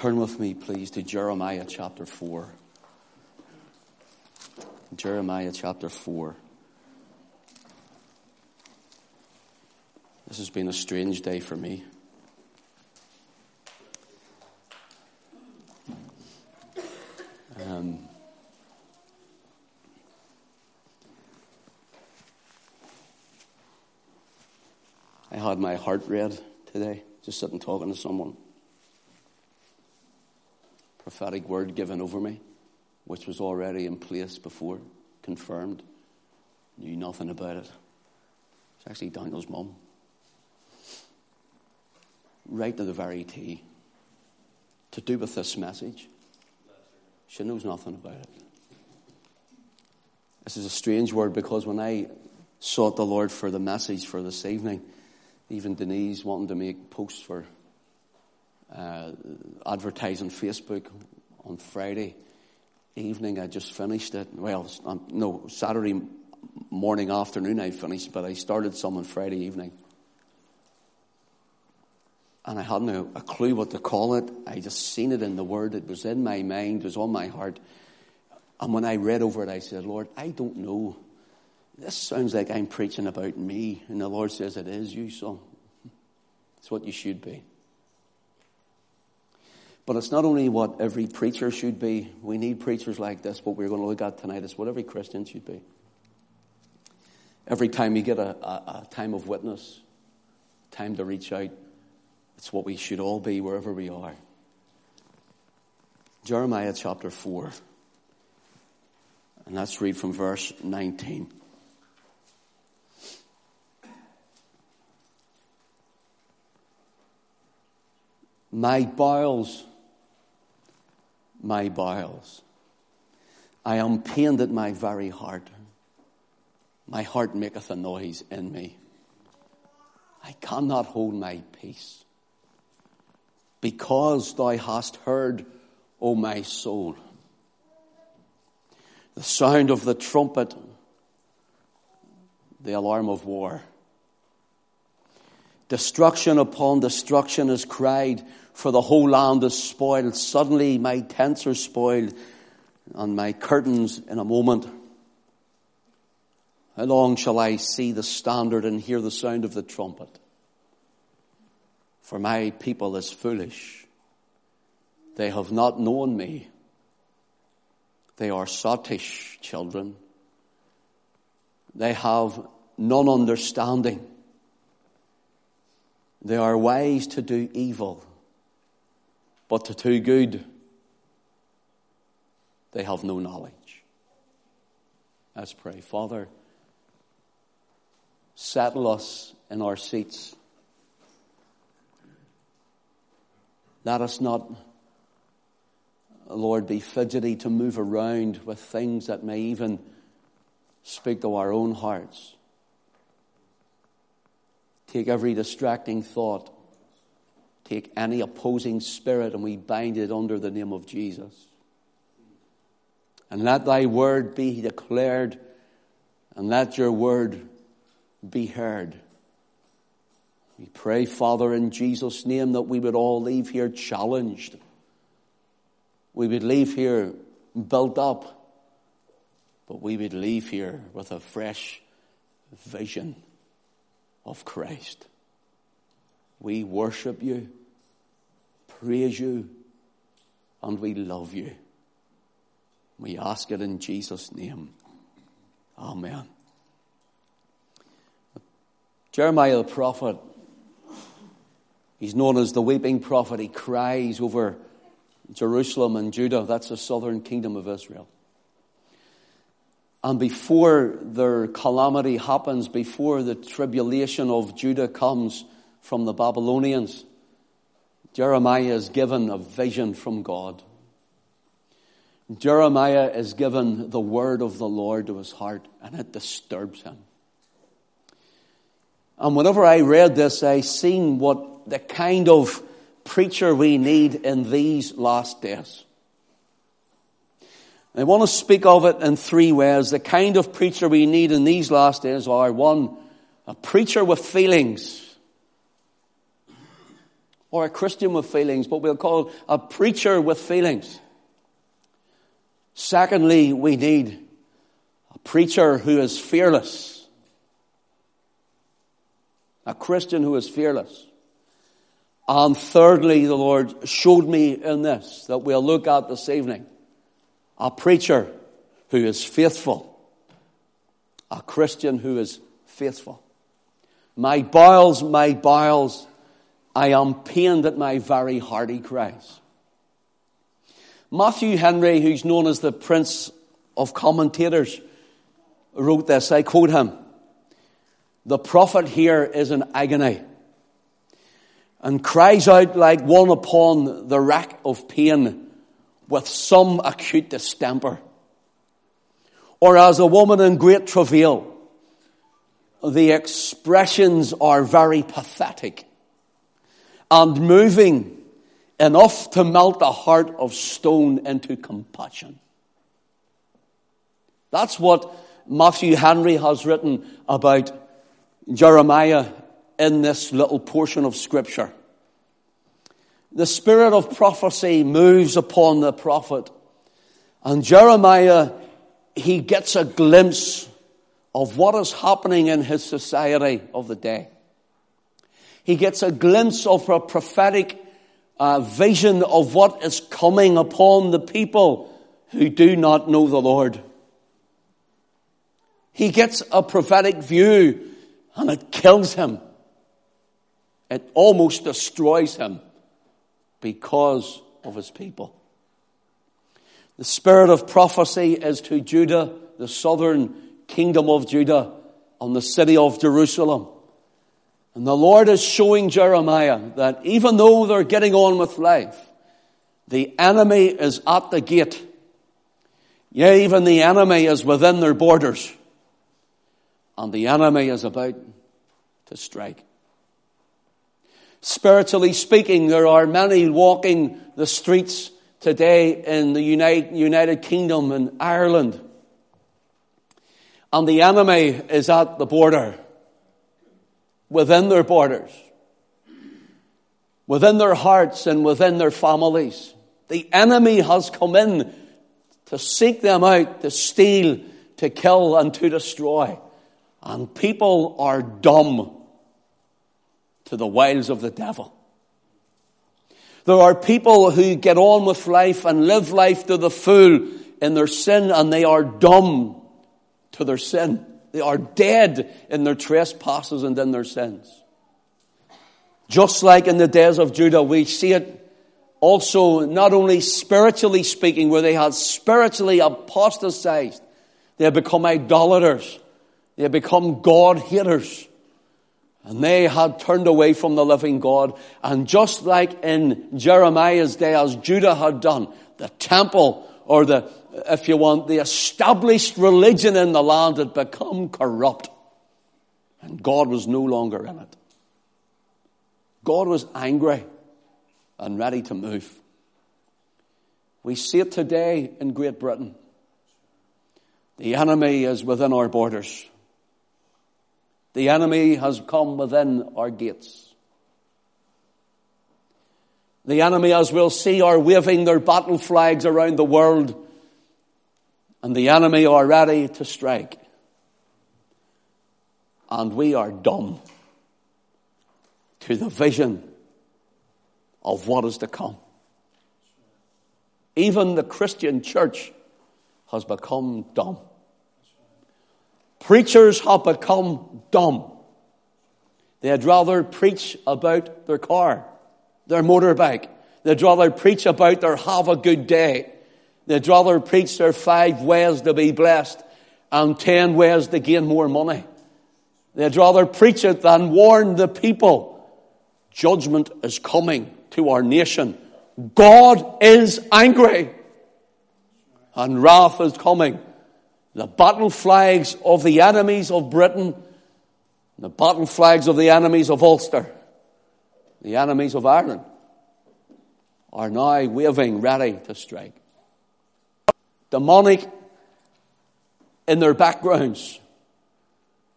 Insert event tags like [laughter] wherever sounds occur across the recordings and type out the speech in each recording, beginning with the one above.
Turn with me, please, to Jeremiah chapter 4. Jeremiah chapter 4. This has been a strange day for me. Um, I had my heart read today, just sitting talking to someone prophetic word given over me, which was already in place before, confirmed. Knew nothing about it. It's actually Daniel's mum. Right to the very T. To do with this message. She knows nothing about it. This is a strange word because when I sought the Lord for the message for this evening, even Denise wanting to make posts for uh, advertising Facebook on Friday evening. I just finished it. Well, um, no, Saturday morning, afternoon I finished, but I started some on Friday evening. And I hadn't a, a clue what to call it. I just seen it in the Word. It was in my mind, it was on my heart. And when I read over it, I said, Lord, I don't know. This sounds like I'm preaching about me. And the Lord says, It is you, son. It's what you should be. But it's not only what every preacher should be. We need preachers like this. but we're going to look at tonight is what every Christian should be. Every time you get a, a, a time of witness, time to reach out, it's what we should all be wherever we are. Jeremiah chapter 4. And let's read from verse 19. My bowels my bowels. I am pained at my very heart. My heart maketh a noise in me. I cannot hold my peace. Because thou hast heard, O my soul, the sound of the trumpet, the alarm of war. Destruction upon destruction is cried, for the whole land is spoiled. Suddenly my tents are spoiled, and my curtains in a moment. How long shall I see the standard and hear the sound of the trumpet? For my people is foolish. They have not known me. They are sottish children. They have none understanding. They are wise to do evil, but to too good they have no knowledge. Let's pray. Father, settle us in our seats. Let us not, Lord, be fidgety to move around with things that may even speak to our own hearts. Take every distracting thought. Take any opposing spirit and we bind it under the name of Jesus. And let thy word be declared and let your word be heard. We pray, Father, in Jesus' name that we would all leave here challenged. We would leave here built up, but we would leave here with a fresh vision of Christ. We worship you, praise you, and we love you. We ask it in Jesus' name. Amen. Jeremiah the prophet, he's known as the weeping prophet. He cries over Jerusalem and Judah. That's the southern kingdom of Israel. And before their calamity happens, before the tribulation of Judah comes from the Babylonians, Jeremiah is given a vision from God. Jeremiah is given the word of the Lord to his heart, and it disturbs him. And whenever I read this, I seen what the kind of preacher we need in these last days. I want to speak of it in three ways. The kind of preacher we need in these last days are one, a preacher with feelings. Or a Christian with feelings, but we'll call a preacher with feelings. Secondly, we need a preacher who is fearless. A Christian who is fearless. And thirdly, the Lord showed me in this that we'll look at this evening a preacher who is faithful, a Christian who is faithful. My bowels, my bowels, I am pained at my very heart, he cries. Matthew Henry, who's known as the Prince of Commentators, wrote this. I quote him. The prophet here is in agony and cries out like one upon the rack of pain with some acute distemper. Or as a woman in great travail, the expressions are very pathetic and moving enough to melt a heart of stone into compassion. That's what Matthew Henry has written about Jeremiah in this little portion of scripture. The spirit of prophecy moves upon the prophet and Jeremiah, he gets a glimpse of what is happening in his society of the day. He gets a glimpse of a prophetic uh, vision of what is coming upon the people who do not know the Lord. He gets a prophetic view and it kills him. It almost destroys him because of his people. The spirit of prophecy is to Judah, the southern kingdom of Judah, on the city of Jerusalem. And the Lord is showing Jeremiah that even though they're getting on with life, the enemy is at the gate. Yeah, even the enemy is within their borders. And the enemy is about to strike. Spiritually speaking, there are many walking the streets today in the United Kingdom and Ireland. And the enemy is at the border, within their borders, within their hearts and within their families. The enemy has come in to seek them out, to steal, to kill, and to destroy. And people are dumb to the wiles of the devil. There are people who get on with life and live life to the full in their sin and they are dumb to their sin. They are dead in their trespasses and in their sins. Just like in the days of Judah, we see it also not only spiritually speaking, where they had spiritually apostatized, they had become idolaters, they had become God haters. And they had turned away from the living God. And just like in Jeremiah's day, as Judah had done, the temple, or the, if you want, the established religion in the land had become corrupt. And God was no longer in it. God was angry and ready to move. We see it today in Great Britain. The enemy is within our borders. The enemy has come within our gates. The enemy, as we'll see, are waving their battle flags around the world, and the enemy are ready to strike. And we are dumb to the vision of what is to come. Even the Christian church has become dumb. Preachers have become dumb. They'd rather preach about their car, their motorbike. They'd rather preach about their have a good day. They'd rather preach their five ways to be blessed and ten ways to gain more money. They'd rather preach it than warn the people. Judgment is coming to our nation. God is angry and wrath is coming the battle flags of the enemies of Britain, the battle flags of the enemies of Ulster, the enemies of Ireland, are now waving ready to strike. Demonic in their backgrounds,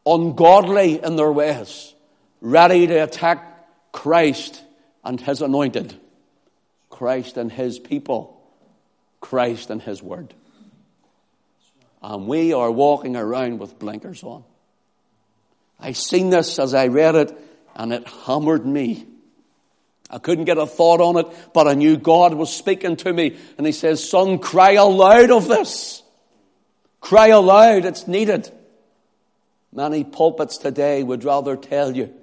ungodly in their ways, ready to attack Christ and his anointed, Christ and his people, Christ and his word. And we are walking around with blinkers on. I seen this as I read it and it hammered me. I couldn't get a thought on it, but I knew God was speaking to me and he says, son, cry aloud of this. Cry aloud. It's needed. Many pulpits today would rather tell you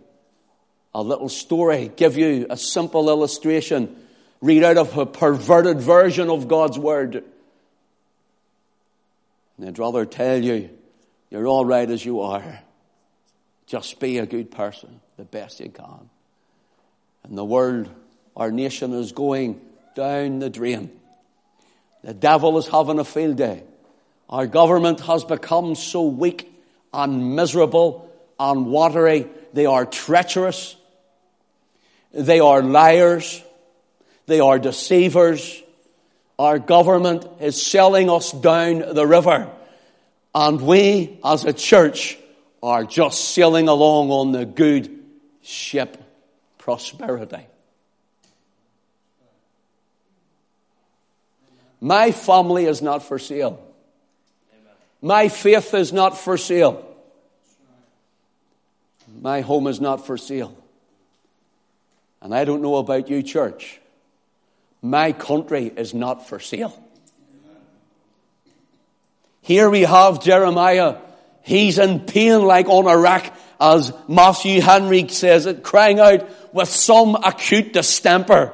a little story, give you a simple illustration, read out of a perverted version of God's Word. And they'd rather tell you, you're all right as you are. Just be a good person, the best you can. And the world, our nation is going down the drain. The devil is having a field day. Our government has become so weak and miserable and watery. They are treacherous. They are liars. They are deceivers. Our government is selling us down the river. And we, as a church, are just sailing along on the good ship prosperity. My family is not for sale. My faith is not for sale. My home is not for sale. And I don't know about you, church. My country is not for sale. Here we have Jeremiah. He's in pain like on a rack, as Matthew Henry says it, crying out with some acute distemper.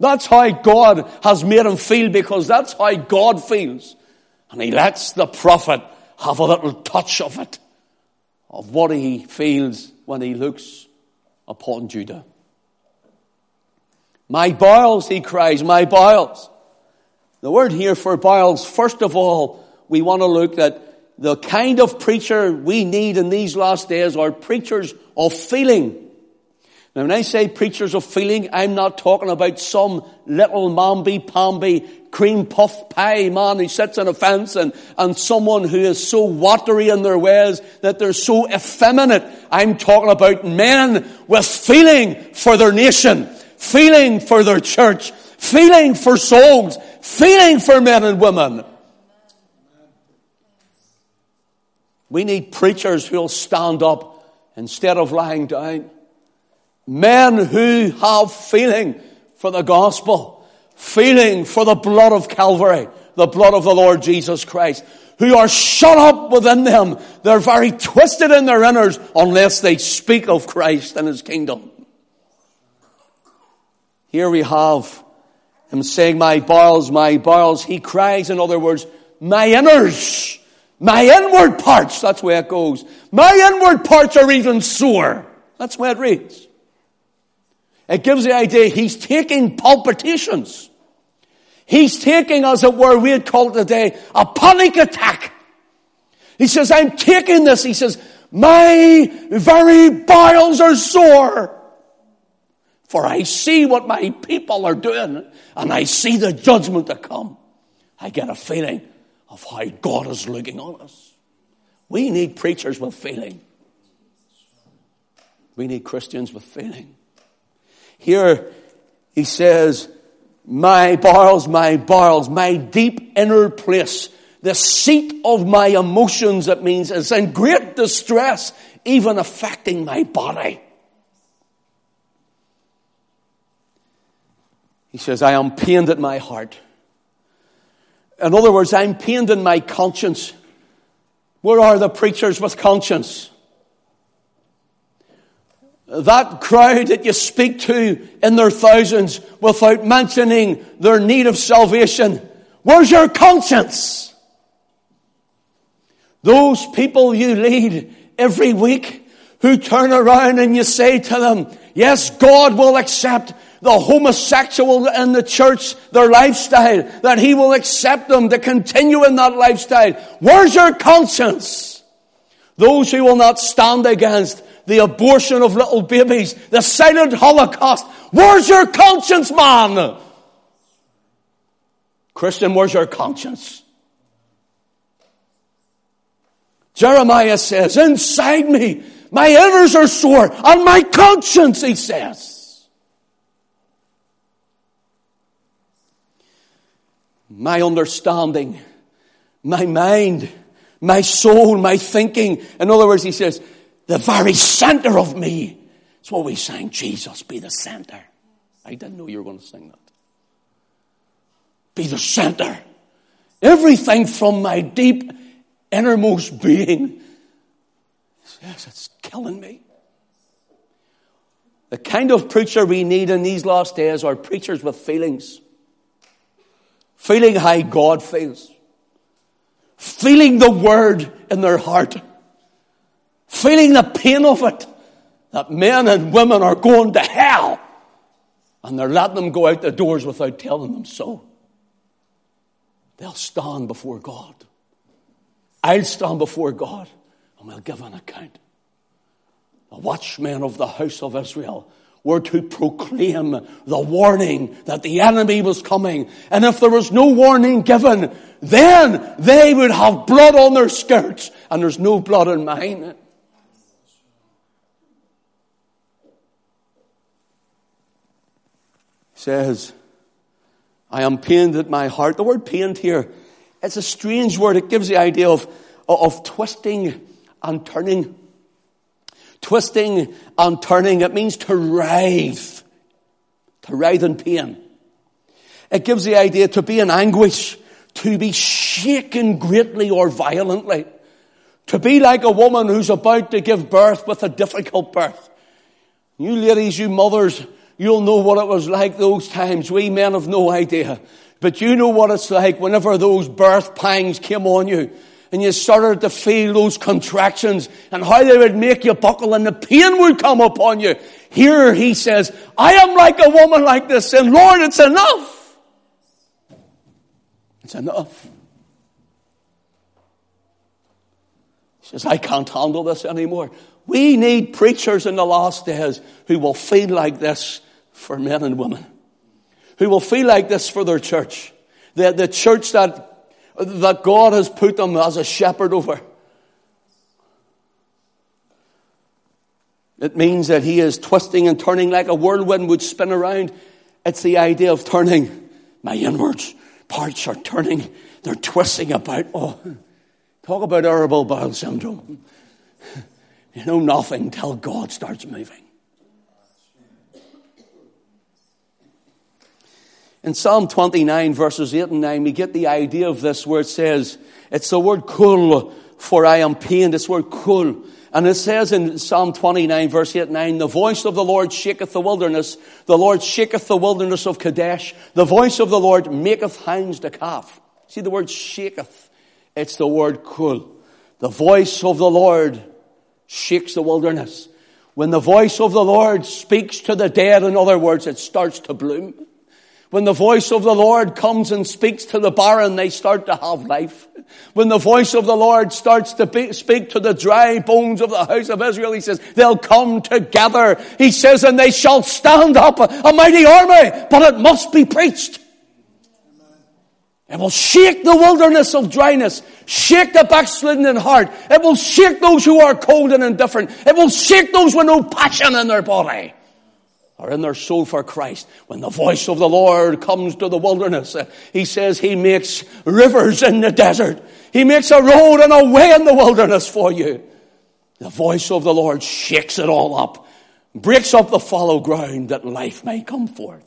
That's how God has made him feel because that's how God feels. And he lets the prophet have a little touch of it, of what he feels when he looks upon Judah. My bowels, he cries, my bowels. The word here for bowels, first of all, we want to look at the kind of preacher we need in these last days are preachers of feeling. Now when I say preachers of feeling, I'm not talking about some little mamby-pamby cream puff pie man who sits on a fence and, and someone who is so watery in their ways that they're so effeminate. I'm talking about men with feeling for their nation feeling for their church, feeling for souls, feeling for men and women. We need preachers who'll stand up instead of lying down. Men who have feeling for the gospel, feeling for the blood of Calvary, the blood of the Lord Jesus Christ, who are shut up within them. They're very twisted in their inners unless they speak of Christ and His kingdom. Here we have him saying, my bowels, my bowels. He cries, in other words, my inners, my inward parts. That's where it goes. My inward parts are even sore. That's where it reads. It gives the idea he's taking palpitations. He's taking, as it were, we'd call it today, a panic attack. He says, I'm taking this. He says, my very bowels are sore. For I see what my people are doing and I see the judgment to come. I get a feeling of how God is looking on us. We need preachers with feeling. We need Christians with feeling. Here he says, my bowels, my bowels, my deep inner place, the seat of my emotions, it means, is in great distress, even affecting my body. He says, I am pained at my heart. In other words, I'm pained in my conscience. Where are the preachers with conscience? That crowd that you speak to in their thousands without mentioning their need of salvation. Where's your conscience? Those people you lead every week who turn around and you say to them, yes, God will accept the homosexual in the church, their lifestyle, that He will accept them to continue in that lifestyle. Where's your conscience? Those who will not stand against the abortion of little babies, the silent holocaust. Where's your conscience, man? Christian, where's your conscience? Jeremiah says, inside me, my inners are sore, and my conscience, he says. My understanding, my mind, my soul, my thinking. In other words, he says, the very center of me. That's what we sang, Jesus, be the center. I didn't know you were going to sing that. Be the center. Everything from my deep innermost being Yes, it's killing me. The kind of preacher we need in these last days are preachers with feelings. Feeling how God feels. Feeling the word in their heart. Feeling the pain of it. That men and women are going to hell. And they're letting them go out the doors without telling them so. They'll stand before God. I'll stand before God and we'll give an account. The watchmen of the house of Israel were to proclaim the warning that the enemy was coming. And if there was no warning given, then they would have blood on their skirts. And there's no blood in mine. says, I am pained at my heart. The word pained here, it's a strange word. It gives the idea of, of twisting and turning. Twisting and turning. It means to writhe. To writhe in pain. It gives the idea to be in anguish, to be shaken greatly or violently. To be like a woman who's about to give birth with a difficult birth. You ladies, you mothers, You'll know what it was like those times. We men have no idea. But you know what it's like whenever those birth pangs came on you and you started to feel those contractions and how they would make you buckle and the pain would come upon you. Here he says, I am like a woman like this and Lord, it's enough. It's enough. He says, I can't handle this anymore. We need preachers in the last days who will feel like this for men and women who will feel like this for their church. The, the church that, that God has put them as a shepherd over. It means that he is twisting and turning like a whirlwind would spin around. It's the idea of turning. My inwards parts are turning. They're twisting about. Oh, talk about irritable bowel syndrome. You know nothing till God starts moving. In Psalm 29 verses 8 and 9, we get the idea of this where it says, it's the word kul, for I am pained. This word kul. And it says in Psalm 29 verse 8 and 9, the voice of the Lord shaketh the wilderness. The Lord shaketh the wilderness of Kadesh. The voice of the Lord maketh hounds to calf. See the word shaketh. It's the word kul. The voice of the Lord shakes the wilderness. When the voice of the Lord speaks to the dead, in other words, it starts to bloom. When the voice of the Lord comes and speaks to the barren, they start to have life. When the voice of the Lord starts to be, speak to the dry bones of the house of Israel, he says, they'll come together. He says, and they shall stand up a mighty army, but it must be preached. It will shake the wilderness of dryness, shake the backslidden heart. It will shake those who are cold and indifferent. It will shake those with no passion in their body or in their soul for Christ. When the voice of the Lord comes to the wilderness, uh, he says he makes rivers in the desert. He makes a road and a way in the wilderness for you. The voice of the Lord shakes it all up, breaks up the fallow ground that life may come forth.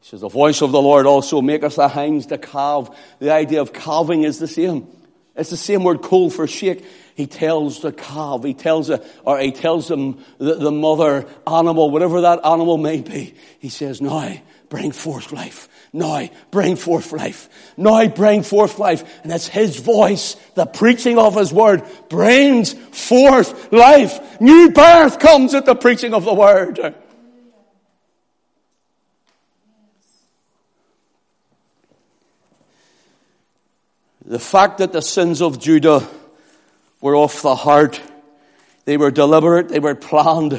He says, the voice of the Lord also maketh the hinds to calve. The idea of calving is the same. It's the same word kul for shake he tells the calf, he tells a, or he tells them the, the mother animal, whatever that animal may be. He says, now bring forth life. Now bring forth life. Now bring forth life. And it's his voice, the preaching of his word brings forth life. New birth comes at the preaching of the word. The fact that the sins of Judah were off the heart. They were deliberate. They were planned.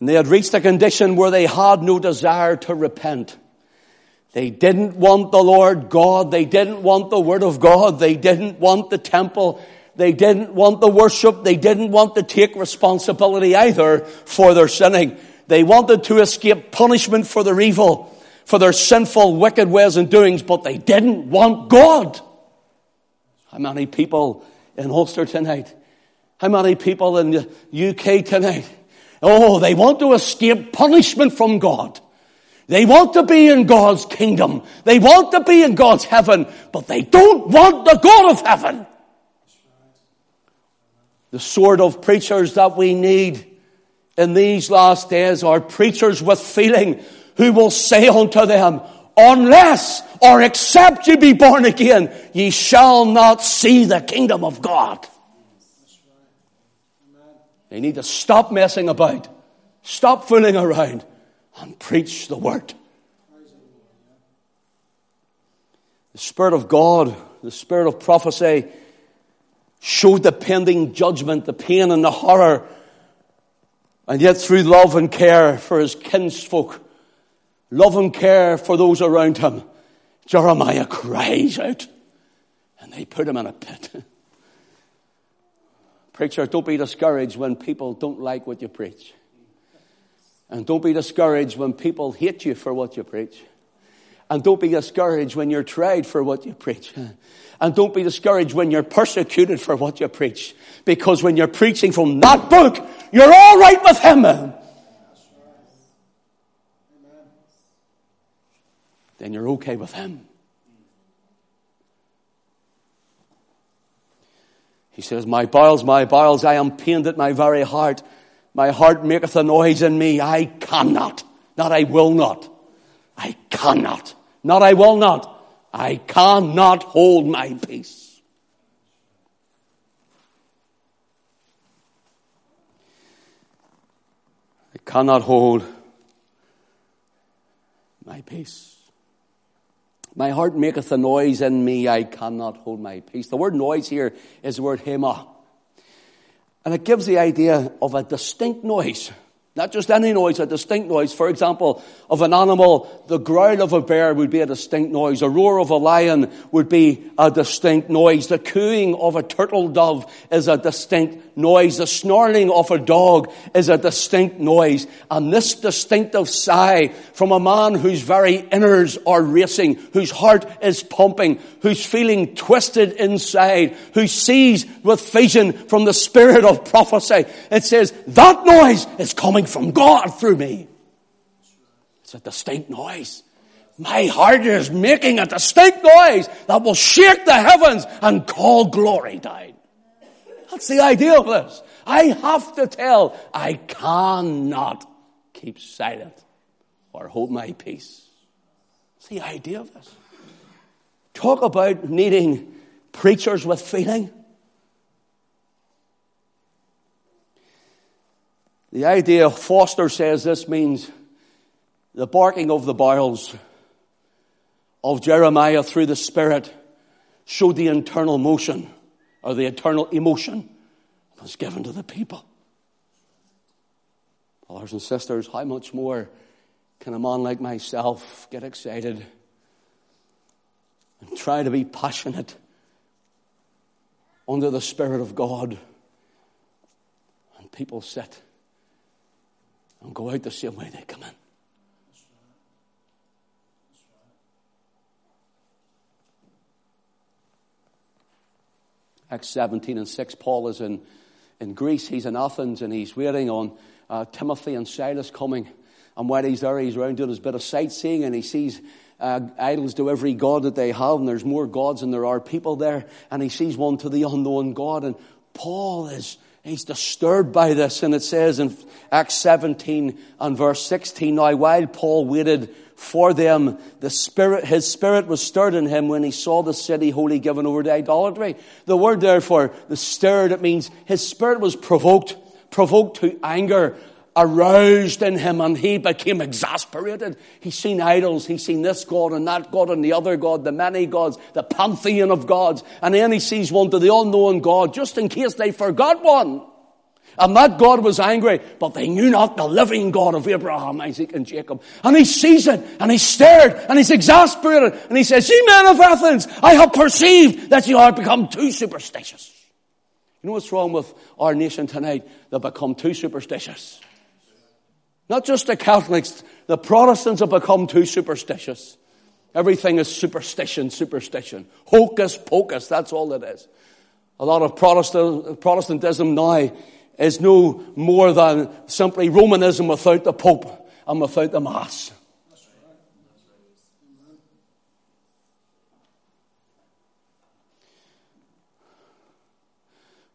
And they had reached a condition where they had no desire to repent. They didn't want the Lord God. They didn't want the Word of God. They didn't want the temple. They didn't want the worship. They didn't want to take responsibility either for their sinning. They wanted to escape punishment for their evil. for their sinful, wicked ways and doings, but they didn't want God. How many people in Ulster tonight? How many people in the UK tonight? Oh, they want to escape punishment from God. They want to be in God's kingdom. They want to be in God's heaven, but they don't want the God of heaven. The sort of preachers that we need in these last days are preachers with feeling who will say unto them, unless or except you be born again, ye shall not see the kingdom of God. They need to stop messing about, stop fooling around, and preach the word. The Spirit of God, the Spirit of prophecy, showed the pending judgment, the pain and the horror, and yet through love and care for his kinsfolk, love and care for those around him, Jeremiah cries out, and they put him in a pit. [laughs] Preacher, don't be discouraged when people don't like what you preach. And don't be discouraged when people hate you for what you preach. And don't be discouraged when you're tried for what you preach. [laughs] And don't be discouraged when you're persecuted for what you preach. Because when you're preaching from that book, you're all right with Him. Then you're okay with Him. He says, My bowels, my bowels, I am pained at my very heart. My heart maketh a noise in me. I cannot. Not I will not. I cannot. Not I will not. I cannot hold my peace. I cannot hold my peace. My heart maketh a noise in me, I cannot hold my peace. The word noise here is the word hema. And it gives the idea of a distinct noise. Not just any noise, a distinct noise. For example, of an animal, the growl of a bear would be a distinct noise. A roar of a lion would be a distinct noise. The cooing of a turtle dove is a distinct noise. The snarling of a dog is a distinct noise. And this distinctive sigh from a man whose very innards are racing, whose heart is pumping, who's feeling twisted inside, who sees with vision from the spirit of prophecy. It says, that noise is coming from God through me. It's a distinct noise. My heart is making a distinct noise that will shake the heavens and call glory down. That's the idea of this. I have to tell, I cannot keep silent or hold my peace. That's the idea of this. Talk about needing preachers with feeling. The idea, Foster says this means the barking of the bowels of Jeremiah through the Spirit showed the internal motion or the eternal emotion was given to the people. Brothers and sisters, how much more can a man like myself get excited and try to be passionate under the Spirit of God? And people sit and go out the same way they come in. Acts 17 and 6, Paul is in, in Greece. He's in Athens and he's waiting on uh, Timothy and Silas coming. And while he's there, he's around doing his bit of sightseeing and he sees uh, idols to every god that they have, and there's more gods than there are people there. And he sees one to the unknown God. And Paul is He's disturbed by this, and it says in Acts 17 and verse 16, Now while Paul waited for them, the spirit, his spirit was stirred in him when he saw the city wholly given over to idolatry. The word therefore, the stirred, it means his spirit was provoked, provoked to anger aroused in him and he became exasperated. He's seen idols, he's seen this God and that God and the other God, the many gods, the pantheon of gods, and then he sees one to the unknown God just in case they forgot one. And that God was angry, but they knew not the living God of Abraham, Isaac, and Jacob. And he sees it, and he's stirred, and he's exasperated, and he says, Ye men of Athens, I have perceived that you are become too superstitious. You know what's wrong with our nation tonight? They've become too superstitious. Not just the Catholics, the Protestants have become too superstitious. Everything is superstition, superstition. Hocus pocus, that's all it is. A lot of Protestant, Protestantism now is no more than simply Romanism without the Pope and without the Mass.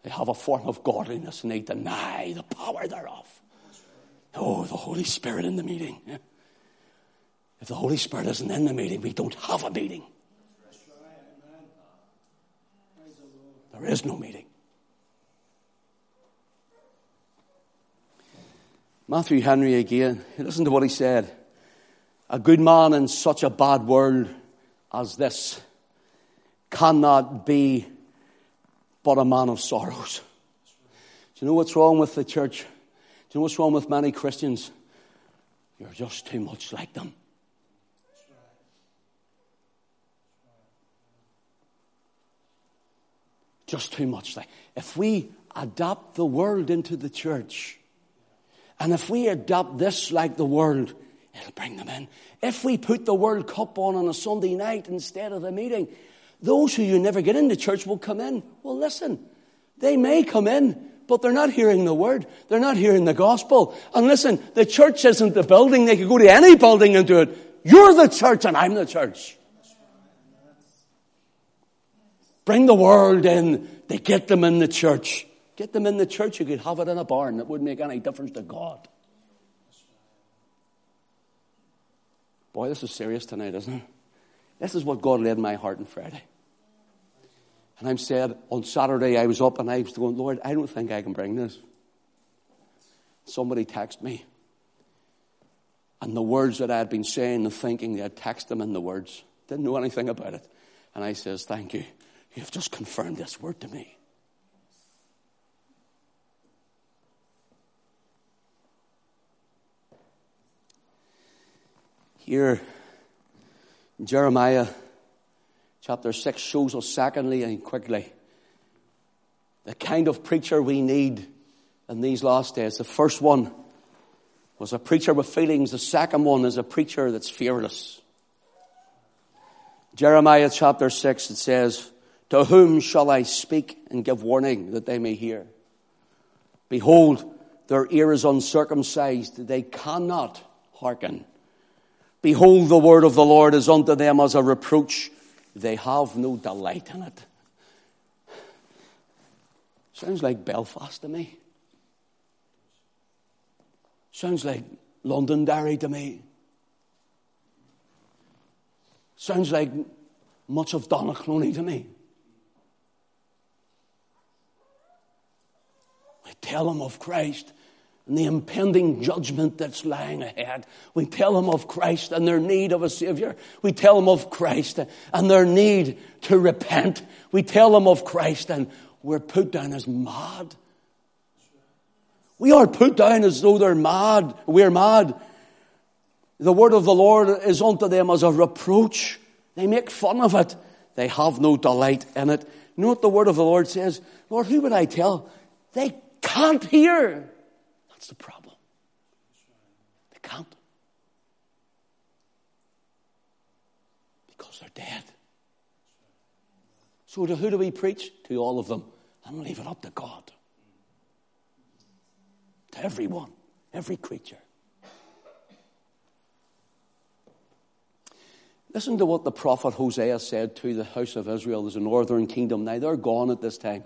They have a form of godliness and they deny the power thereof. Oh, the Holy Spirit in the meeting. If the Holy Spirit isn't in the meeting, we don't have a meeting. There is no meeting. Matthew Henry again, listen to what he said. A good man in such a bad world as this cannot be but a man of sorrows. Do you know what's wrong with the church? You know what's wrong with many Christians? You're just too much like them. Just too much like. If we adapt the world into the church, and if we adopt this like the world, it'll bring them in. If we put the World Cup on on a Sunday night instead of the meeting, those who you never get into church will come in. Well, listen, they may come in, but they're not hearing the word. They're not hearing the gospel. And listen, the church isn't the building. They could go to any building and do it. You're the church and I'm the church. Bring the world in. They get them in the church. Get them in the church. You could have it in a barn. It wouldn't make any difference to God. Boy, this is serious tonight, isn't it? This is what God led my heart on Friday. And I'm said on Saturday I was up and I was going, Lord, I don't think I can bring this. Somebody texted me. And the words that I had been saying and thinking, they had texted them in the words. Didn't know anything about it. And I says, Thank you. You've just confirmed this word to me. Here, Jeremiah chapter 6 shows us, secondly and quickly, the kind of preacher we need in these last days. The first one was a preacher with feelings, the second one is a preacher that's fearless. Jeremiah chapter 6, it says, To whom shall I speak and give warning that they may hear? Behold, their ear is uncircumcised, they cannot hearken. Behold, the word of the Lord is unto them as a reproach. They have no delight in it. Sounds like Belfast to me. Sounds like Londonderry to me. Sounds like much of Donaghcloney to me. I tell them of Christ and the impending judgment that's lying ahead. We tell them of Christ and their need of a Savior. We tell them of Christ and their need to repent. We tell them of Christ and we're put down as mad. We are put down as though they're mad. We're mad. The word of the Lord is unto them as a reproach. They make fun of it. They have no delight in it. You know what the word of the Lord says? Lord, who would I tell? They can't hear. That's the problem. They can't. Because they're dead. So to who do we preach? To all of them. And leave it up to God. To everyone, every creature. Listen to what the prophet Hosea said to the house of Israel. There's a northern kingdom now. They're gone at this time.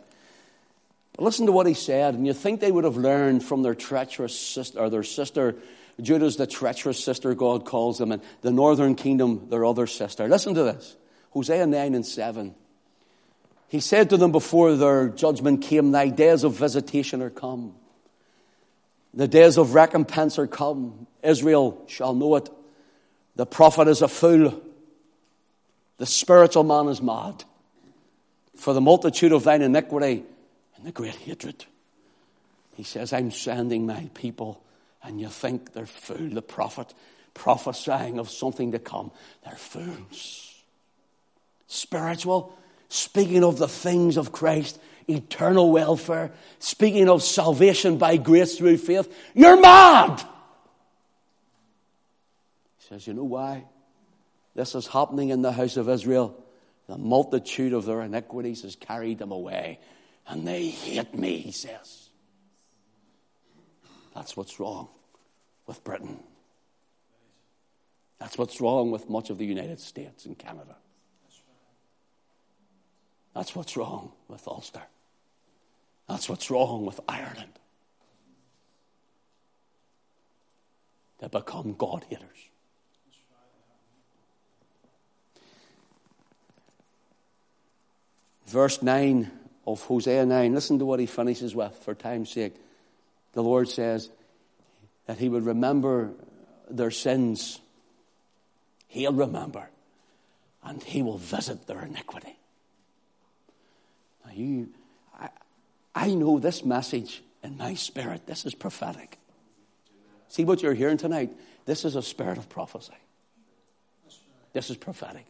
But listen to what he said, and you think they would have learned from their treacherous sister, or their sister, Judah's the treacherous sister, God calls them, and the northern kingdom, their other sister. Listen to this Hosea 9 and 7. He said to them before their judgment came, Thy days of visitation are come. The days of recompense are come. Israel shall know it. The prophet is a fool. The spiritual man is mad. For the multitude of thine iniquity and the great hatred. He says, I'm sending my people, and you think they're fool, the prophet prophesying of something to come. They're fools. Spiritual, speaking of the things of Christ, eternal welfare, speaking of salvation by grace through faith. You're mad! He says, You know why? This is happening in the house of Israel. The multitude of their iniquities has carried them away, and they hate me, he says. That's what's wrong with Britain. That's what's wrong with much of the United States and Canada. That's what's wrong with Ulster. That's what's wrong with Ireland. They become God haters. Verse 9 of Hosea 9, listen to what he finishes with for time's sake. The Lord says that he would remember their sins. He'll remember and he will visit their iniquity. Now, you, I, I know this message in my spirit. This is prophetic. See what you're hearing tonight? This is a spirit of prophecy. This is prophetic.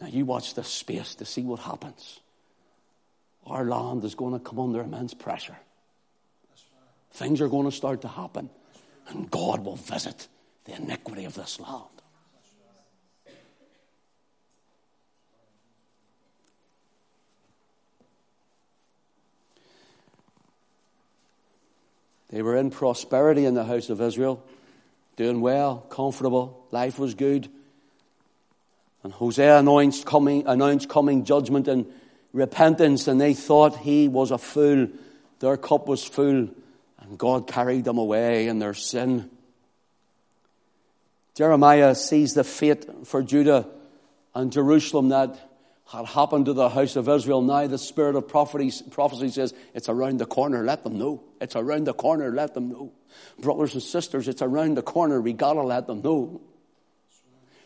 Now, you watch this space to see what happens. Our land is going to come under immense pressure. Things are going to start to happen, and God will visit the iniquity of this land. They were in prosperity in the house of Israel, doing well, comfortable, life was good. And Hosea announced coming, announced coming judgment and repentance, and they thought he was a fool. Their cup was full, and God carried them away in their sin. Jeremiah sees the fate for Judah and Jerusalem that had happened to the house of Israel. Now the spirit of prophecy, says, it's around the corner, let them know. It's around the corner, let them know. Brothers and sisters, it's around the corner, we gotta let them know.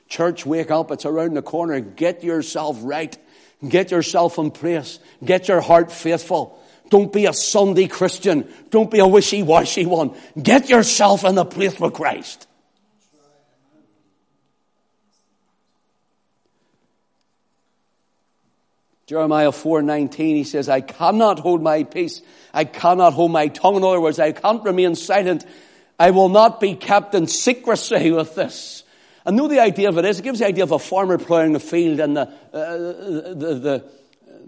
Church, wake up, it's around the corner. Get yourself right. Get yourself in place. Get your heart faithful. Don't be a Sunday Christian. Don't be a wishy-washy one. Get yourself in the place with Christ. Jeremiah 4:19 he says I cannot hold my peace I cannot hold my tongue in other words I can't remain silent I will not be kept in secrecy with this and know the idea of it is it gives the idea of a farmer plowing a field and the uh, the, the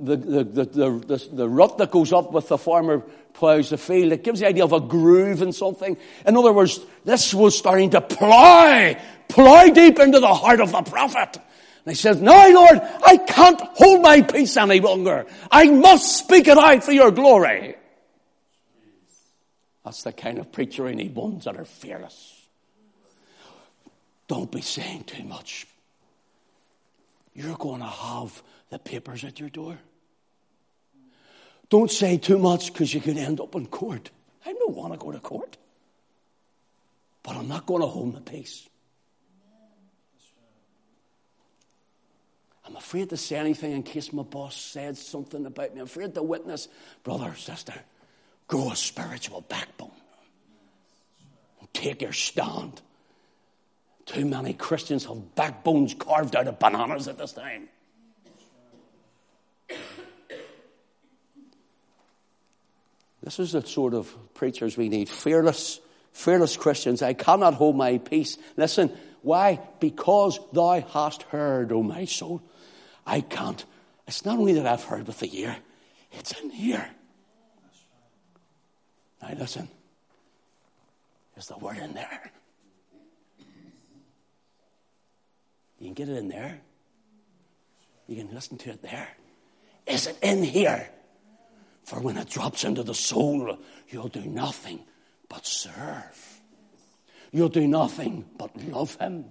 the, the, the, rut that goes up with the farmer plows the field. It gives the idea of a groove in something. In other words, this was starting to plow, plow deep into the heart of the prophet. And he says, No, Lord, I can't hold my peace any longer. I must speak it out for your glory. That's the kind of preacher I need, ones that are fearless. Don't be saying too much. You're going to have the papers at your door. Don't say too much because you could end up in court. I don't want to go to court. But I'm not going to hold my peace. I'm afraid to say anything in case my boss said something about me. I'm afraid to witness. Brother, sister, grow a spiritual backbone. Take your stand. Too many Christians have backbones carved out of bananas at this time. This is the sort of preachers we need. Fearless, fearless Christians. I cannot hold my peace. Listen, why? Because thou hast heard, O my soul. I can't. It's not only that I've heard with the ear, it's in here. Now listen. There's the word in there. You can get it in there. You can listen to it there. Is it in here? For when it drops into the soul, you'll do nothing but serve. You'll do nothing but love Him.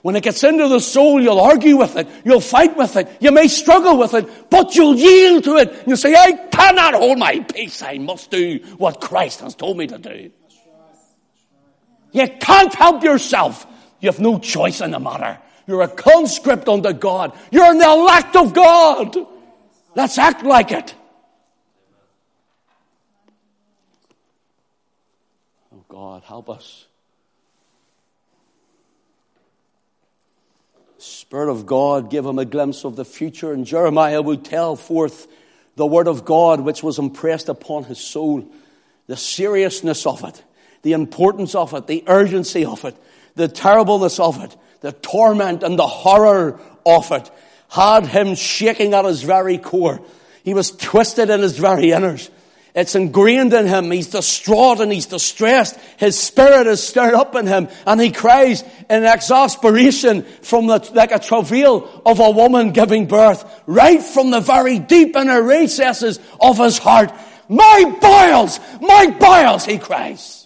When it gets into the soul, you'll argue with it. You'll fight with it. You may struggle with it, but you'll yield to it. You'll say, I cannot hold my peace. I must do what Christ has told me to do. You can't help yourself. You have no choice in the matter. You're a conscript unto God. You're an elect of God. Let's act like it. Oh God, help us. Spirit of God gave him a glimpse of the future, and Jeremiah would tell forth the word of God which was impressed upon his soul, the seriousness of it, the importance of it, the urgency of it, the terribleness of it, the torment and the horror of it had him shaking at his very core. He was twisted in his very inners. It's ingrained in him. He's distraught and he's distressed. His spirit is stirred up in him and he cries in exasperation from the, like a travail of a woman giving birth, right from the very deep inner recesses of his heart. My boils! My boils! He cries.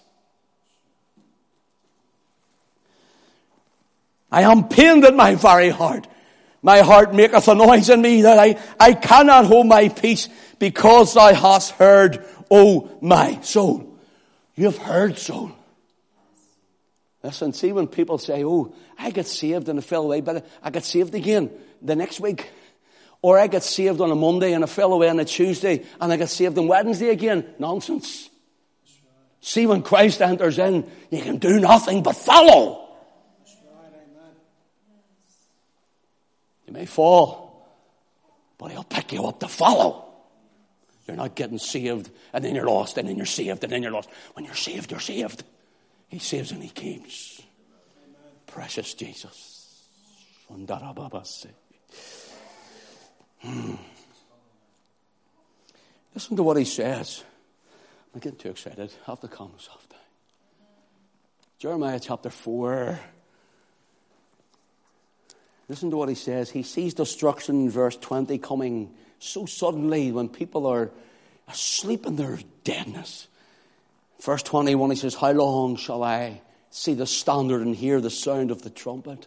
I am pained in my very heart. My heart maketh a noise in me that I, I cannot hold my peace because thou hast heard, O my soul. You have heard, soul. Listen, see when people say, oh, I got saved and I fell away, but I got saved again the next week. Or I got saved on a Monday and I fell away on a Tuesday and I got saved on Wednesday again. Nonsense. See when Christ enters in, you can do nothing but follow. You may fall, but he'll pick you up to follow. You're not getting saved and then you're lost and then you're saved and then you're lost. When you're saved, you're saved. He saves and he keeps. Precious Jesus. Hmm. Listen to what he says. I'm getting too excited. I have to calm myself down. Jeremiah chapter 4. Listen to what he says. He sees destruction in verse 20 coming so suddenly when people are asleep in their deadness. Verse 21, he says, How long shall I see the standard and hear the sound of the trumpet?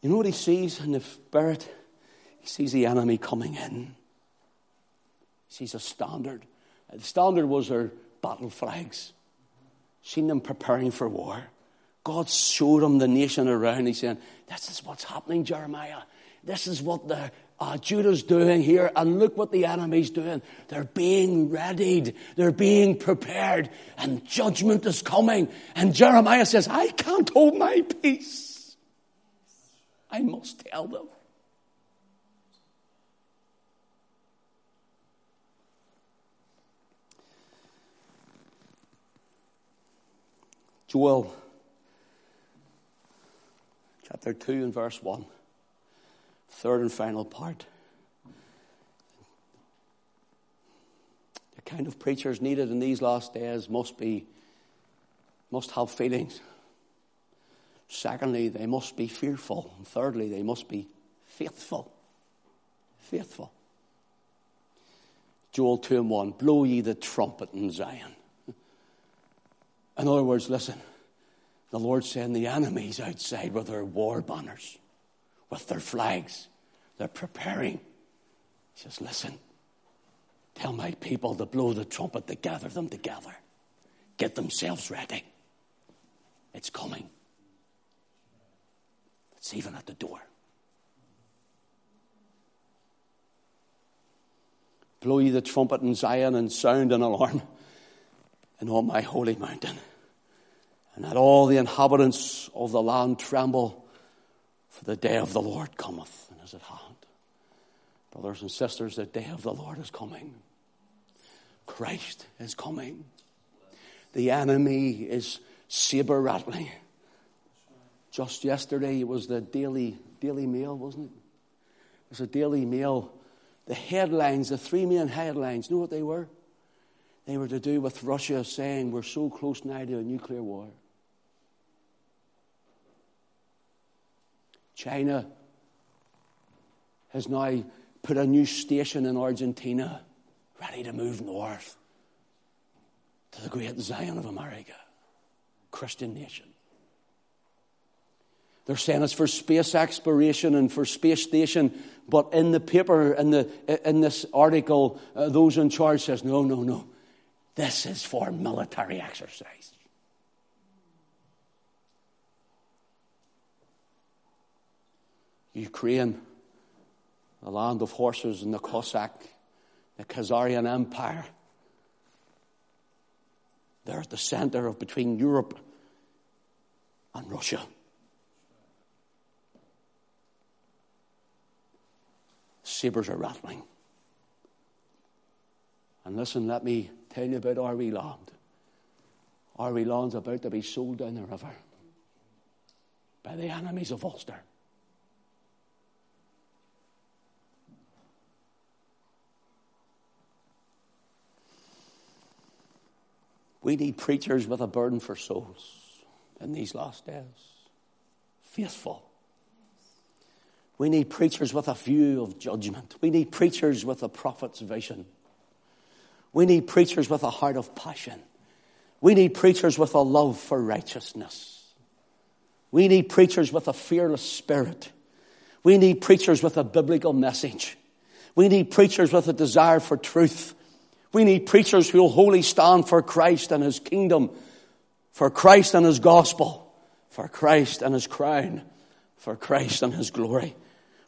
You know what he sees in the spirit? He sees the enemy coming in. He sees a standard. The standard was their battle flags. Seen them preparing for war. God showed him the nation around. He said, This is what's happening, Jeremiah. This is what the uh, Judah's doing here, and look what the enemy's doing. They're being readied, they're being prepared, and judgment is coming. And Jeremiah says, I can't hold my peace. I must tell them. Joel chapter 2 and verse 1 third and final part. The kind of preachers needed in these last days must be, must have feelings. Secondly, they must be fearful. And thirdly, they must be faithful. Faithful. Joel 2 and 1 Blow ye the trumpet in Zion. In other words, listen, the Lord saying the enemies outside with their war banners with their flags. They're preparing. He says, Listen, tell my people to blow the trumpet to gather them together. Get themselves ready. It's coming. It's even at the door. Blow ye the trumpet in Zion and sound an alarm in all my holy mountain. And let all the inhabitants of the land tremble for the day of the Lord cometh and is at hand. Brothers and sisters, the day of the Lord is coming. Christ is coming. The enemy is saber rattling. Just yesterday it was the Daily Daily Mail, wasn't it? It was a Daily Mail. The headlines, the three main headlines, you know what they were? They were to do with Russia saying we're so close now to a nuclear war. China has now put a new station in Argentina ready to move north to the great Zion of America, Christian nation. They're saying it's for space exploration and for space station, but in the paper, in, the, in this article, uh, those in charge says, no, no, no. This is for military exercise. Ukraine, the land of horses and the Cossack, the Khazarian Empire. They're at the center of between Europe and Russia. Sabres are rattling. And listen, let me tell you about our wee land. Our wee land's about to be sold down the river by the enemies of Ulster. We need preachers with a burden for souls in these last days. Faithful. We need preachers with a view of judgment. We need preachers with a prophet's vision. We need preachers with a heart of passion. We need preachers with a love for righteousness. We need preachers with a fearless spirit. We need preachers with a biblical message. We need preachers with a desire for truth. We need preachers who will wholly stand for Christ and His kingdom, for Christ and His gospel, for Christ and His crown, for Christ and His glory.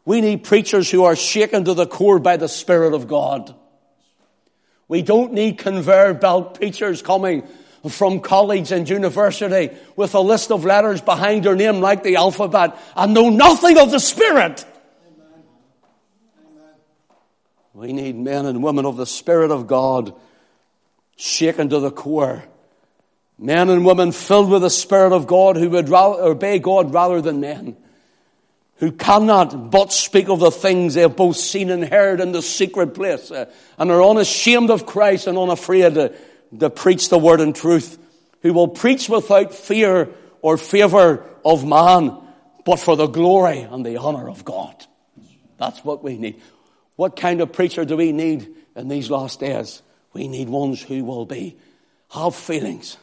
We need preachers who are shaken to the core by the Spirit of God. We don't need conveyor belt preachers coming from college and university with a list of letters behind their name like the alphabet and know nothing of the Spirit. We need men and women of the Spirit of God shaken to the core. Men and women filled with the Spirit of God who would obey God rather than men. Who cannot but speak of the things they have both seen and heard in the secret place uh, and are unashamed of Christ and unafraid to, to preach the word in truth. Who will preach without fear or favor of man, but for the glory and the honor of God. That's what we need. What kind of preacher do we need in these last days? We need ones who will be, have feelings,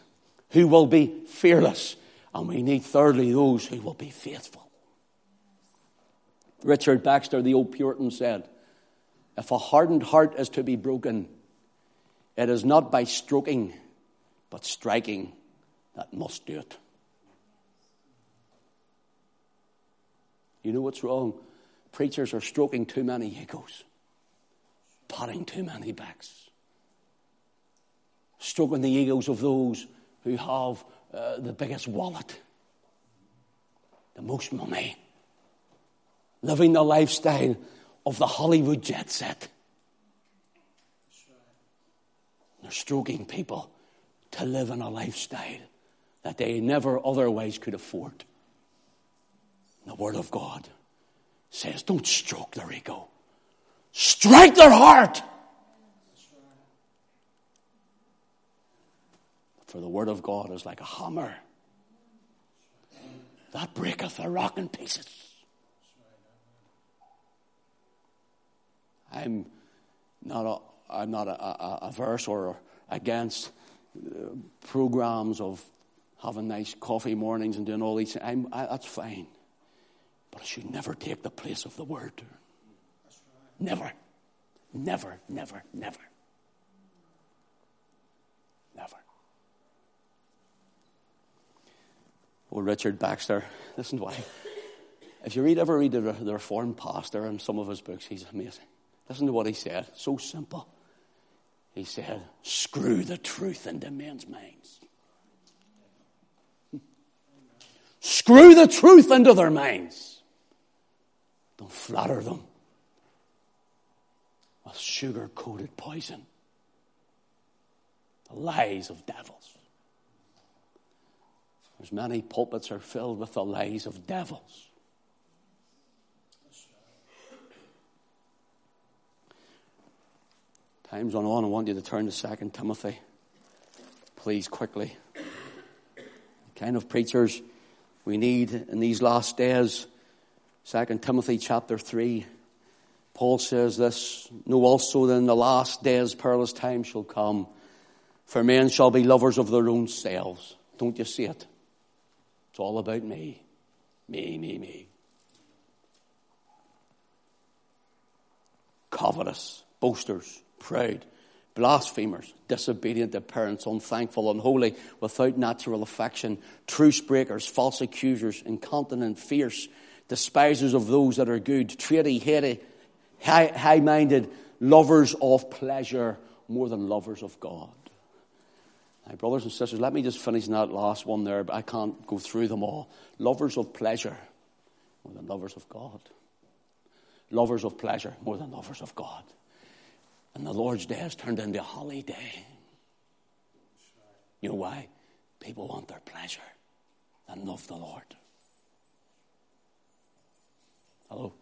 who will be fearless, and we need thirdly those who will be faithful. Richard Baxter, the old Puritan, said, If a hardened heart is to be broken, it is not by stroking, but striking that must do it. You know what's wrong? Preachers are stroking too many egos, patting too many backs, stroking the egos of those who have uh, the biggest wallet, the most money, living the lifestyle of the Hollywood jet set. They're stroking people to live in a lifestyle that they never otherwise could afford. The Word of God says, don't stroke their ego. Strike their heart. For the word of God is like a hammer that breaketh a rock in pieces. I'm not a, I'm not a, a, averse or against uh, programs of having nice coffee mornings and doing all these things. I'm, I, that's fine. But it should never take the place of the Word. Never. Never, never, never. Never. Oh, Richard Baxter, listen to why. If you read ever read the, the Reformed pastor and some of his books, he's amazing. Listen to what he said. So simple. He said, screw the truth into men's minds. [laughs] Screw the truth into their minds. Don't flatter them with sugar coated poison. The lies of devils. There's many pulpits are filled with the lies of devils. Time's on on. I want you to turn to Second Timothy. Please, quickly. The kind of preachers we need in these last days Second Timothy chapter 3, Paul says this, Know also that in the last days perilous times shall come, for men shall be lovers of their own selves. Don't you see it? It's all about me. Me, me, me. Covetous, boasters, proud, blasphemers, disobedient to parents, unthankful, unholy, without natural affection, truce breakers, false accusers, incontinent, fierce, despisers of those that are good, traity, heady, high minded, lovers of pleasure more than lovers of God. Now, brothers and sisters, let me just finish that last one there, but I can't go through them all. Lovers of pleasure more than lovers of God. Lovers of pleasure more than lovers of God. And the Lord's day has turned into a holiday. You know why? People want their pleasure and love the Lord. Hello?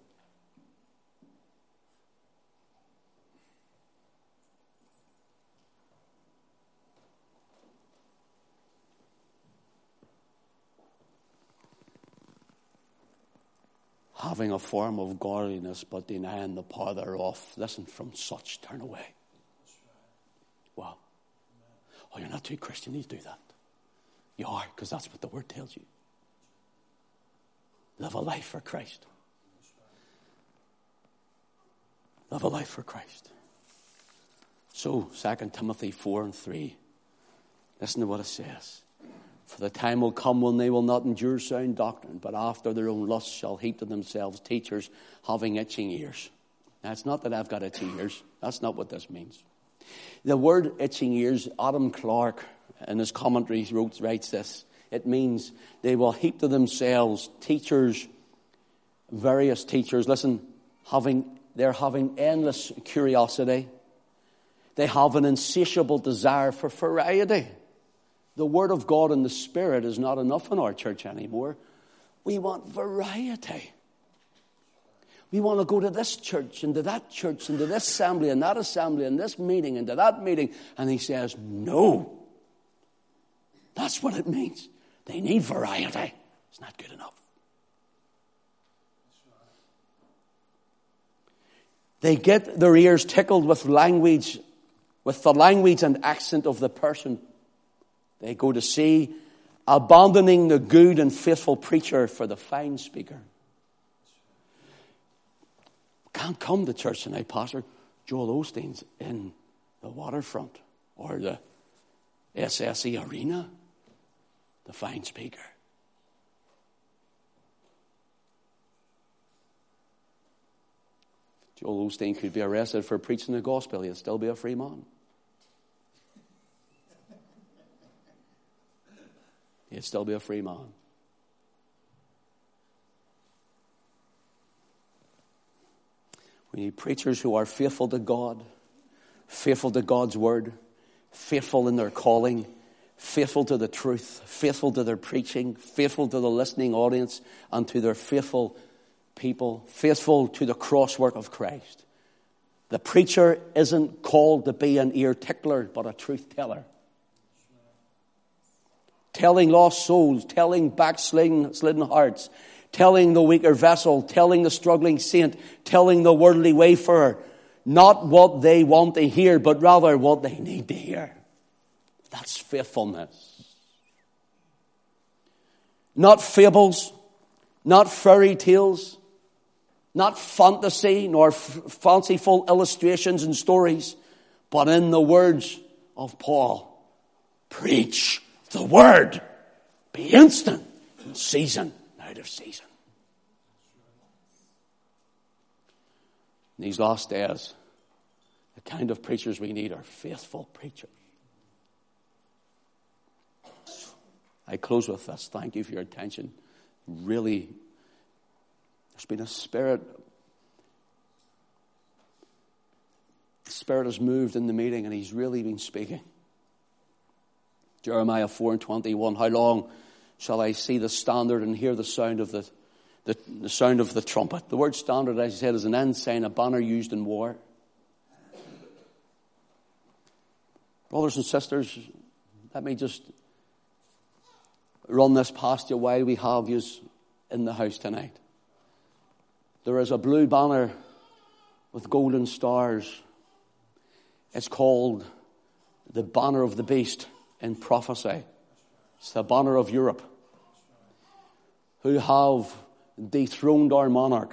having a form of godliness but denying the power thereof. Listen, from such turn away. Wow. Oh, you're not too Christian to do that. You are, because that's what the word tells you. Live a life for Christ. Live a life for Christ. So, 2 Timothy 4 and 3. Listen to what it says. For the time will come when they will not endure sound doctrine, but after their own lusts shall heap to themselves teachers having itching ears. Now, it's not that I've got itching ears. That's not what this means. The word itching ears, Adam Clarke, in his commentary wrote, writes this. It means they will heap to themselves teachers, various teachers. Listen, having, they're having endless curiosity. They have an insatiable desire for variety. The Word of God and the Spirit is not enough in our church anymore. We want variety. We want to go to this church and to that church and to this assembly and that assembly and this meeting and to that meeting. And he says, no. That's what it means. They need variety. It's not good enough. They get their ears tickled with language, with the language and accent of the person they go to sea, abandoning the good and faithful preacher for the fine speaker. Can't come to church tonight, Pastor. Joel Osteen's in the waterfront or the SSE arena, the fine speaker. Joel Osteen could be arrested for preaching the gospel, he'd still be a free man. he'd still be a free man. We need preachers who are faithful to God, faithful to God's word, faithful in their calling, faithful to the truth, faithful to their preaching, faithful to the listening audience, and to their faithful people, faithful to the crosswork of Christ. The preacher isn't called to be an ear tickler, but a truth teller telling lost souls, telling backslidden hearts, telling the weaker vessel, telling the struggling saint, telling the worldly wayfarer, not what they want to hear, but rather what they need to hear. That's faithfulness. Not fables, not fairy tales, not fantasy, nor f- fanciful illustrations and stories, but in the words of Paul, preach the word be instant in season, out of season. In these last days, the kind of preachers we need are faithful preachers. I close with this. Thank you for your attention. Really, there's been a spirit. The Spirit has moved in the meeting and He's really been speaking. Jeremiah 4 and 21. How long shall I see the standard and hear the sound of the, the, the sound of the trumpet? The word standard, as I said, is an ensign, a banner used in war. Brothers and sisters, let me just run this past you while we have you in the house tonight. There is a blue banner with golden stars. It's called the banner of the beast in prophecy. It's the banner of Europe who have dethroned our monarch,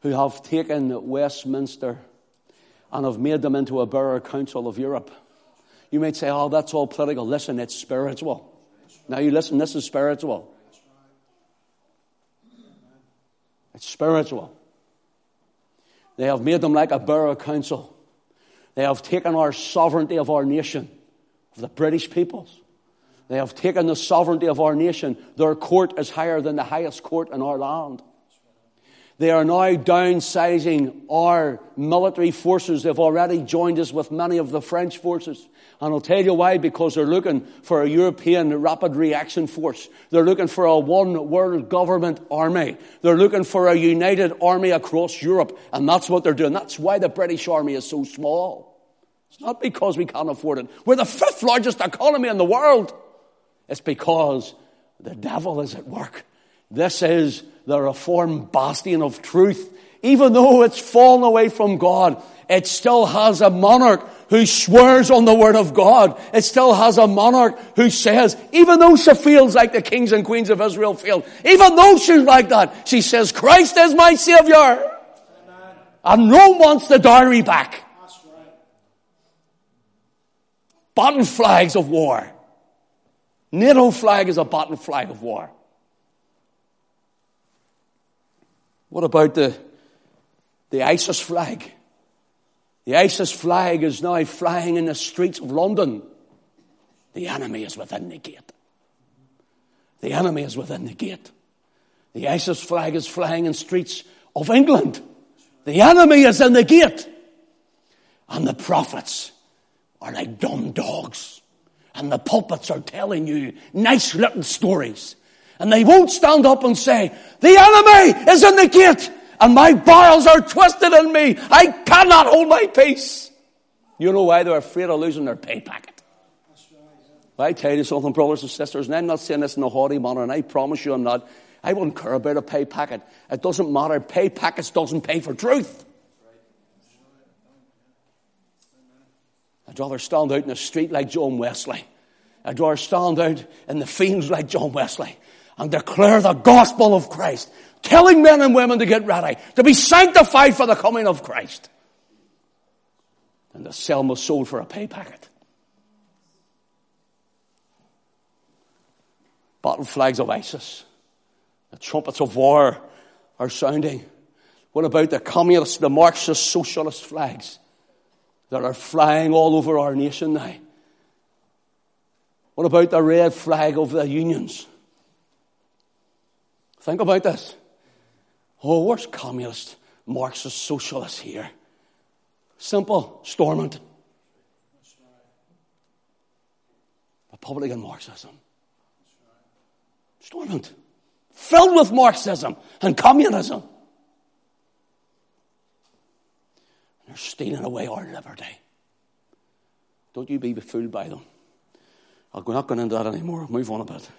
who have taken Westminster and have made them into a borough council of Europe. You might say, oh, that's all political. Listen, it's spiritual. Now you listen, this is spiritual. It's spiritual. They have made them like a borough council. They have taken our sovereignty of our nation of the British peoples. They have taken the sovereignty of our nation. Their court is higher than the highest court in our land. They are now downsizing our military forces. They've already joined us with many of the French forces. And I'll tell you why, because they're looking for a European rapid reaction force. They're looking for a one world government army. They're looking for a united army across Europe. And that's what they're doing. That's why the British army is so small. It's not because we can't afford it. We're the fifth largest economy in the world. It's because the devil is at work. This is the reformed bastion of truth. Even though it's fallen away from God, it still has a monarch who swears on the word of God. It still has a monarch who says, even though she feels like the kings and queens of Israel feel, even though she's like that, she says, Christ is my savior. Amen. And Rome wants the dowry back. Button flags of war. NATO flag is a button flag of war. What about the, the ISIS flag? The ISIS flag is now flying in the streets of London. The enemy is within the gate. The enemy is within the gate. The ISIS flag is flying in streets of England. The enemy is in the gate. And the prophets are like dumb dogs. And the pulpits are telling you nice little stories and they won't stand up and say, the enemy is in the gate and my bowels are twisted in me. I cannot hold my peace. You know why they're afraid of losing their pay packet. I tell you something, brothers and sisters, and I'm not saying this in a haughty manner, and I promise you I'm not. I wouldn't care about a pay packet. It doesn't matter. Pay packets doesn't pay for truth. I'd rather stand out in the street like John Wesley. I'd rather stand out in the fields like John Wesley and declare the gospel of Christ, telling men and women to get ready, to be sanctified for the coming of Christ, and to sell my soul for a pay packet. Battle flags of ISIS, the trumpets of war are sounding. What about the communist, the Marxist, socialist flags that are flying all over our nation now? What about the red flag of the unions? Think about this. Oh, where's communist, Marxist, socialist here? Simple, Stormont. Republican Marxism. Stormont. Filled with Marxism and communism. They're stealing away our liberty. Don't you be fooled by them. I'm not going into that anymore. Move on a bit.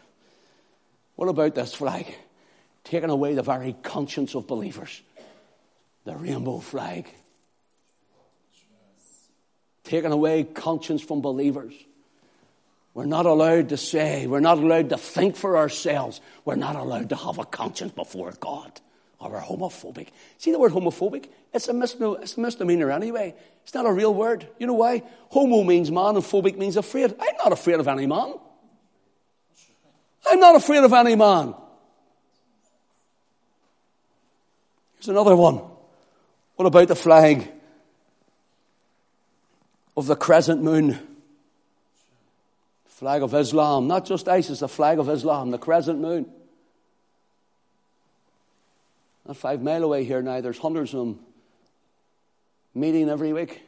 What about this flag? Taken away the very conscience of believers. The rainbow flag. Taken away conscience from believers. We're not allowed to say, we're not allowed to think for ourselves. We're not allowed to have a conscience before God. Or we're homophobic. See the word homophobic? It's a, misdemeanor, it's a misdemeanor anyway. It's not a real word. You know why? Homo means man and phobic means afraid. I'm not afraid of any man. I'm not afraid of any man. Here's another one. What about the flag of the crescent moon? Flag of Islam, not just ISIS, the flag of Islam, the crescent moon. Not five mile away here now, there's hundreds of them meeting every week.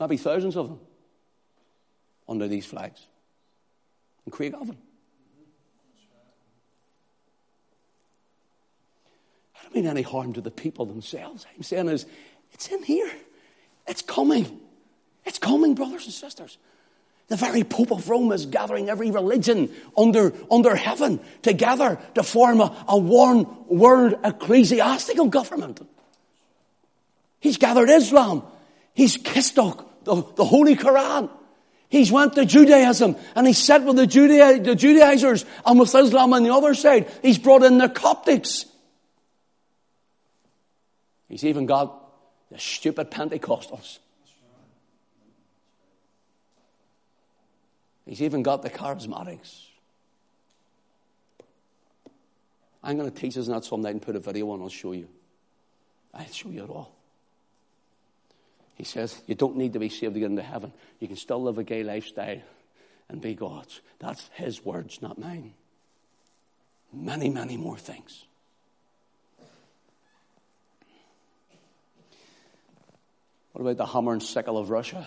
Maybe thousands of them under these flags in Craigavon. Mean any harm to the people themselves. I'm saying is, it's in here. It's coming. It's coming, brothers and sisters. The very Pope of Rome is gathering every religion under, under heaven together to form a, a one world ecclesiastical government. He's gathered Islam. He's kissed the, the, the Holy Quran. He's went to Judaism and he sat with the, Judea, the Judaizers and with Islam on the other side. He's brought in the Coptics. He's even got the stupid Pentecostals. He's even got the charismatics. I'm going to teach us that someday and put a video on, I'll show you. I'll show you it all. He says, You don't need to be saved to get into heaven. You can still live a gay lifestyle and be God's. That's his words, not mine. Many, many more things. What about the hammer and sickle of Russia?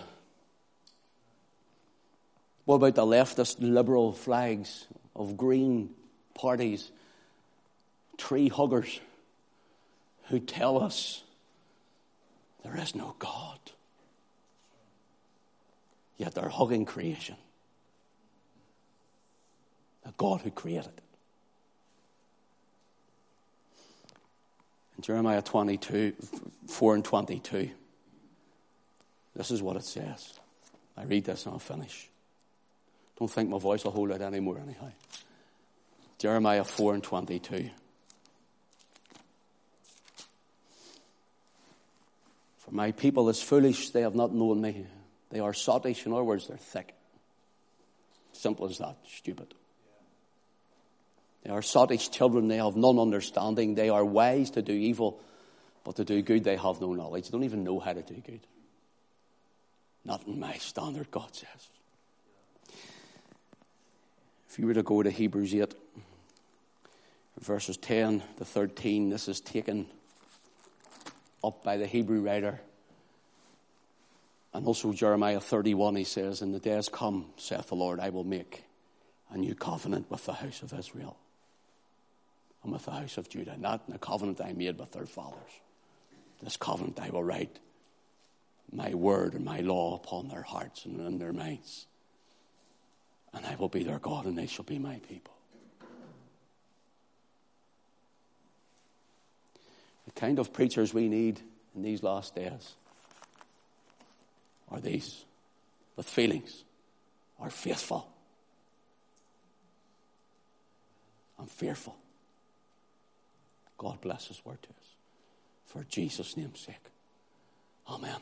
What about the leftist liberal flags of green parties, tree huggers who tell us there is no God? Yet they're hugging creation. The God who created it. In Jeremiah 22, 4 and 22, this is what it says. I read this and I'll finish. Don't think my voice will hold out anymore, anyhow. Jeremiah 4 and 22. For my people is foolish, they have not known me. They are sottish, in other words, they're thick. Simple as that, stupid. They are sottish children, they have none understanding. They are wise to do evil, but to do good they have no knowledge. They don't even know how to do good. Not in my standard, God says. If you were to go to Hebrews 8, verses 10 to 13, this is taken up by the Hebrew writer. And also Jeremiah 31, he says, In the days come, saith the Lord, I will make a new covenant with the house of Israel and with the house of Judah, not in the covenant I made with their fathers. This covenant I will write my word and my law upon their hearts and in their minds and I will be their God, and they shall be my people. The kind of preachers we need in these last days are these with feelings, are faithful and fearful. God bless His word to us. For Jesus' name's sake. Amen.